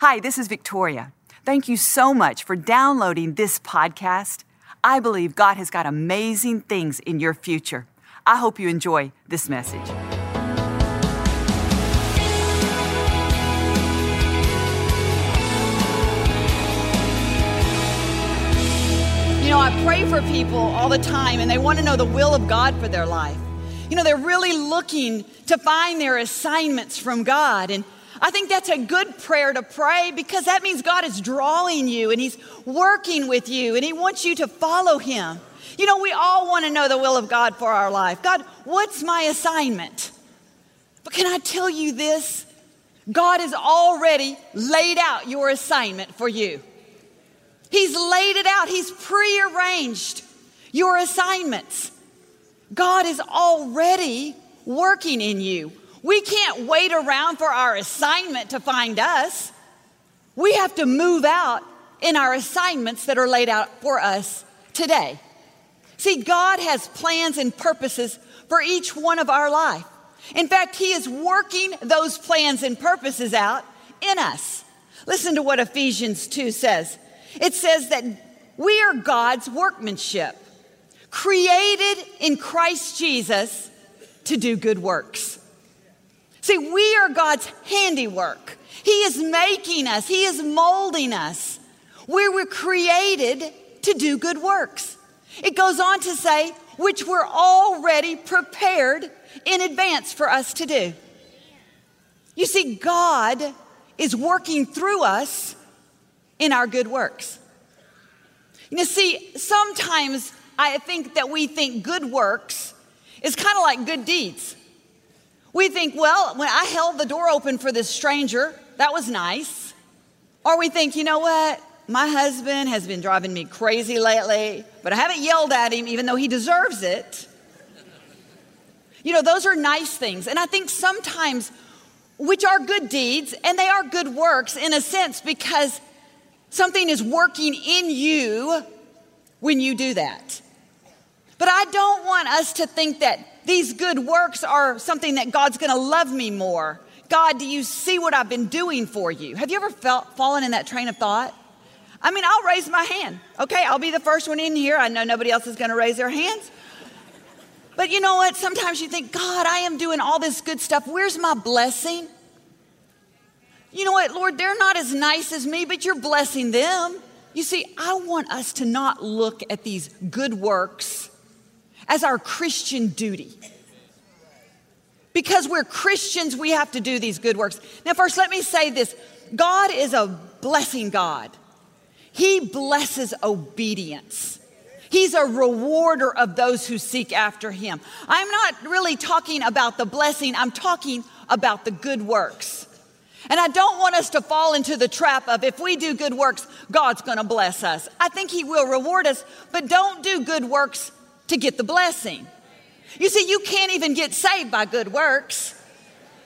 Hi, this is Victoria. Thank you so much for downloading this podcast. I believe God has got amazing things in your future. I hope you enjoy this message. You know, I pray for people all the time and they want to know the will of God for their life. You know, they're really looking to find their assignments from God. And I think that's a good prayer to pray because that means God is drawing you and He's working with you and He wants you to follow Him. You know, we all want to know the will of God for our life. God, what's my assignment? But can I tell you this? God has already laid out your assignment for you. He's laid it out, He's prearranged your assignments. God is already working in you. We can't wait around for our assignment to find us. We have to move out in our assignments that are laid out for us today. See, God has plans and purposes for each one of our life. In fact, He is working those plans and purposes out in us. Listen to what Ephesians 2 says. It says that we are God's workmanship, created in Christ Jesus to do good works. See, we are God's handiwork. He is making us, He is molding us. We were created to do good works. It goes on to say, which were already prepared in advance for us to do. You see, God is working through us in our good works. You see, sometimes I think that we think good works is kind of like good deeds. We think, well, when I held the door open for this stranger, that was nice. Or we think, you know what? My husband has been driving me crazy lately, but I haven't yelled at him even though he deserves it. You know, those are nice things. And I think sometimes, which are good deeds, and they are good works in a sense because something is working in you when you do that. But I don't want us to think that these good works are something that God's going to love me more. God, do you see what I've been doing for you? Have you ever felt, fallen in that train of thought? I mean, I'll raise my hand. Okay, I'll be the first one in here. I know nobody else is going to raise their hands. But you know what? Sometimes you think, God, I am doing all this good stuff. Where's my blessing? You know what, Lord, they're not as nice as me, but you're blessing them. You see, I want us to not look at these good works as our Christian duty. Because we're Christians, we have to do these good works. Now, first, let me say this God is a blessing God, He blesses obedience. He's a rewarder of those who seek after Him. I'm not really talking about the blessing, I'm talking about the good works. And I don't want us to fall into the trap of if we do good works, God's going to bless us. I think He will reward us, but don't do good works to get the blessing. You see, you can't even get saved by good works.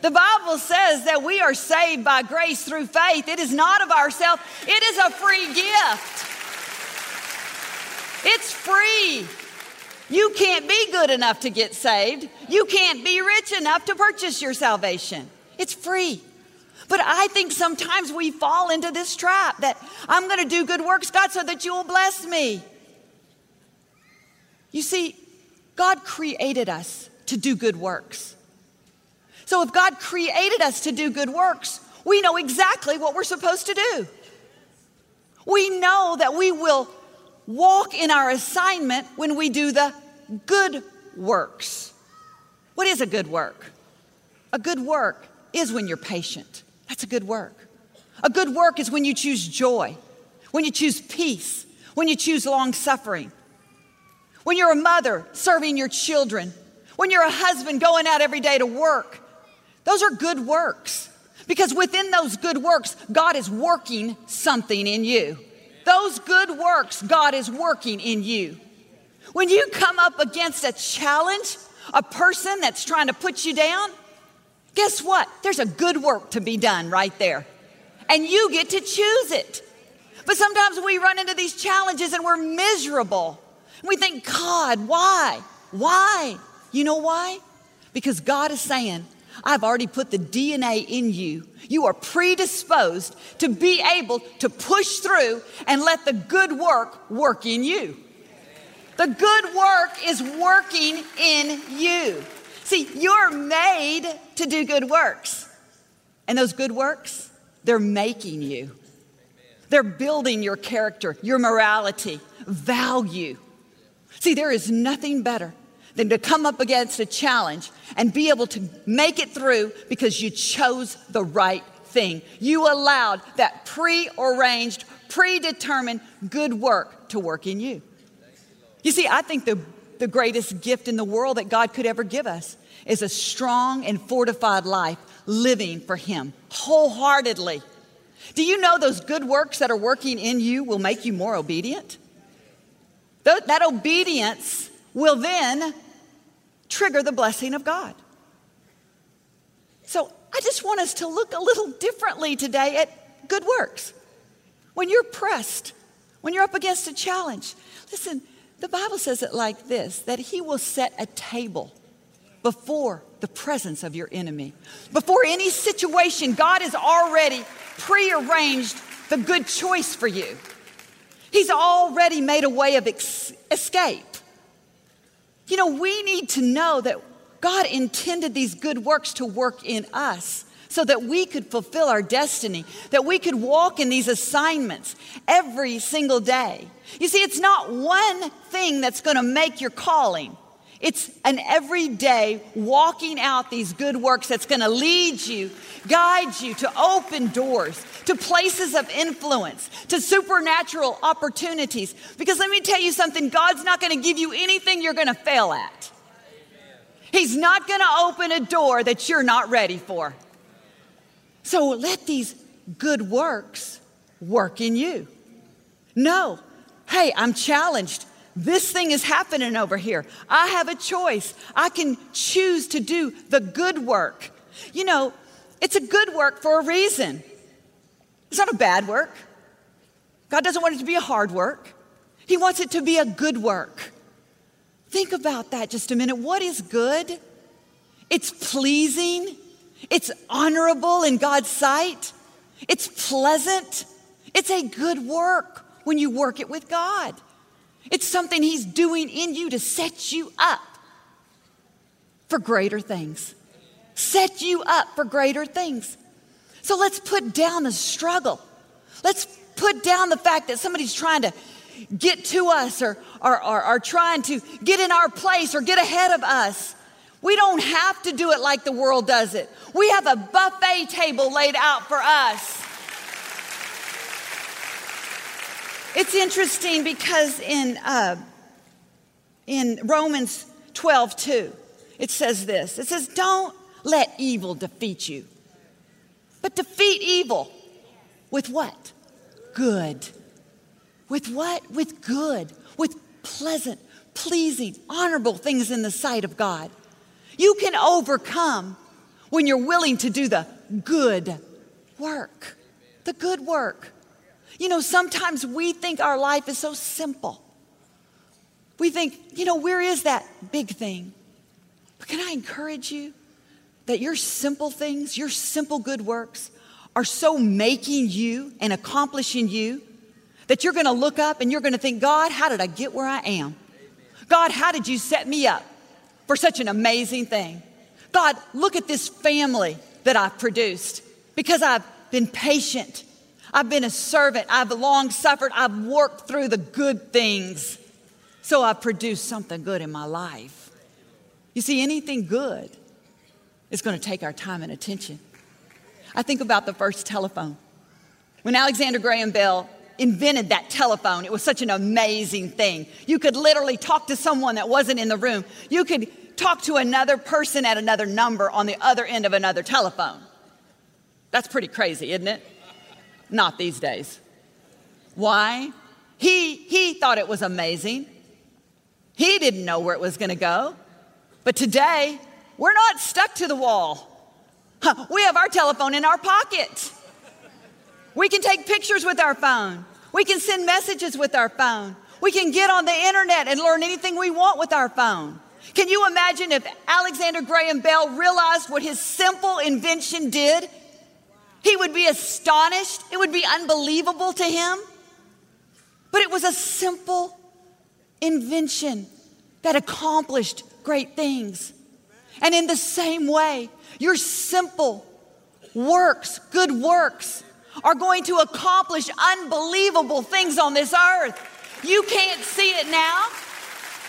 The Bible says that we are saved by grace through faith. It is not of ourselves, it is a free gift. It's free. You can't be good enough to get saved. You can't be rich enough to purchase your salvation. It's free. But I think sometimes we fall into this trap that I'm going to do good works, God, so that you will bless me. You see, God created us to do good works. So if God created us to do good works, we know exactly what we're supposed to do. We know that we will walk in our assignment when we do the good works. What is a good work? A good work is when you're patient. That's a good work. A good work is when you choose joy, when you choose peace, when you choose long suffering, when you're a mother serving your children, when you're a husband going out every day to work. Those are good works because within those good works, God is working something in you. Those good works, God is working in you. When you come up against a challenge, a person that's trying to put you down, guess what? There's a good work to be done right there. And you get to choose it. But sometimes we run into these challenges and we're miserable. We think, God, why? Why? You know why? Because God is saying, I've already put the DNA in you. You are predisposed to be able to push through and let the good work work in you. The good work is working in you. See, you're made to do good works. And those good works, they're making you. They're building your character, your morality, value. See, there is nothing better than to come up against a challenge and be able to make it through because you chose the right thing. You allowed that pre-arranged, predetermined good work to work in you. You see, I think the, the greatest gift in the world that God could ever give us is a strong and fortified life living for Him wholeheartedly. Do you know those good works that are working in you will make you more obedient? That obedience will then trigger the blessing of God. So I just want us to look a little differently today at good works. When you're pressed, when you're up against a challenge, listen, the Bible says it like this that He will set a table before the presence of your enemy. Before any situation, God has already prearranged the good choice for you. He's already made a way of ex- escape. You know, we need to know that God intended these good works to work in us so that we could fulfill our destiny, that we could walk in these assignments every single day. You see, it's not one thing that's going to make your calling. It's an everyday walking out these good works that's going to lead you, guide you to open doors, to places of influence, to supernatural opportunities. Because let me tell you something God's not going to give you anything you're going to fail at. He's not going to open a door that you're not ready for. So let these good works work in you. No, hey, I'm challenged. This thing is happening over here. I have a choice. I can choose to do the good work. You know, it's a good work for a reason. It's not a bad work. God doesn't want it to be a hard work, He wants it to be a good work. Think about that just a minute. What is good? It's pleasing, it's honorable in God's sight, it's pleasant, it's a good work when you work it with God. It's something He's doing in you to set you up for greater things. Set you up for greater things. So let's put down the struggle. Let's put down the fact that somebody's trying to get to us or, or trying to get in our place or get ahead of us. We don't have to do it like the world does it. We have a buffet table laid out for us. It's interesting because in, uh, in Romans 12, 2, it says this it says, Don't let evil defeat you, but defeat evil with what? Good. With what? With good, with pleasant, pleasing, honorable things in the sight of God. You can overcome when you're willing to do the good work. The good work. You know, sometimes we think our life is so simple. We think, you know, where is that big thing? But can I encourage you that your simple things, your simple good works, are so making you and accomplishing you that you're going to look up and you're going to think, God, how did I get where I am? God, how did you set me up for such an amazing thing? God, look at this family that I've produced because I've been patient I've been a servant. I've long suffered. I've worked through the good things. So I've produced something good in my life. You see, anything good is going to take our time and attention. I think about the first telephone. When Alexander Graham Bell invented that telephone, it was such an amazing thing. You could literally talk to someone that wasn't in the room. You could talk to another person at another number on the other end of another telephone. That's pretty crazy, isn't it? Not these days. Why? He, he thought it was amazing. He didn't know where it was going to go. But today, we're not stuck to the wall. We have our telephone in our pocket. We can take pictures with our phone. We can send messages with our phone. We can get on the internet and learn anything we want with our phone. Can you imagine if Alexander Graham Bell realized what his simple invention did? He would be astonished. It would be unbelievable to him. But it was a simple invention that accomplished great things. And in the same way, your simple works, good works, are going to accomplish unbelievable things on this earth. You can't see it now.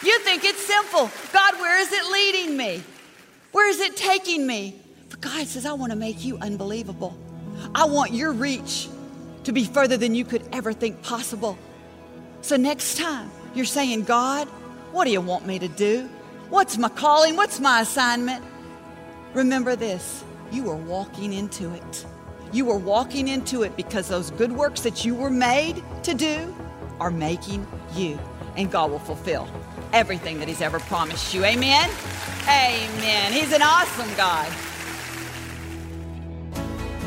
You think it's simple. God, where is it leading me? Where is it taking me? But God says, I want to make you unbelievable. I want your reach to be further than you could ever think possible. So next time you're saying, God, what do you want me to do? What's my calling? What's my assignment? Remember this you are walking into it. You are walking into it because those good works that you were made to do are making you, and God will fulfill everything that He's ever promised you. Amen? Amen. He's an awesome God.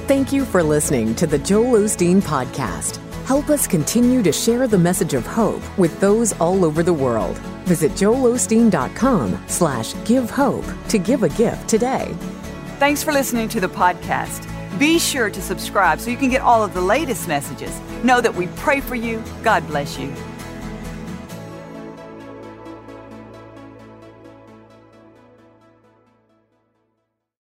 Thank you for listening to the Joel Osteen Podcast. Help us continue to share the message of hope with those all over the world. Visit joelosteen.com slash give hope to give a gift today. Thanks for listening to the podcast. Be sure to subscribe so you can get all of the latest messages. Know that we pray for you. God bless you.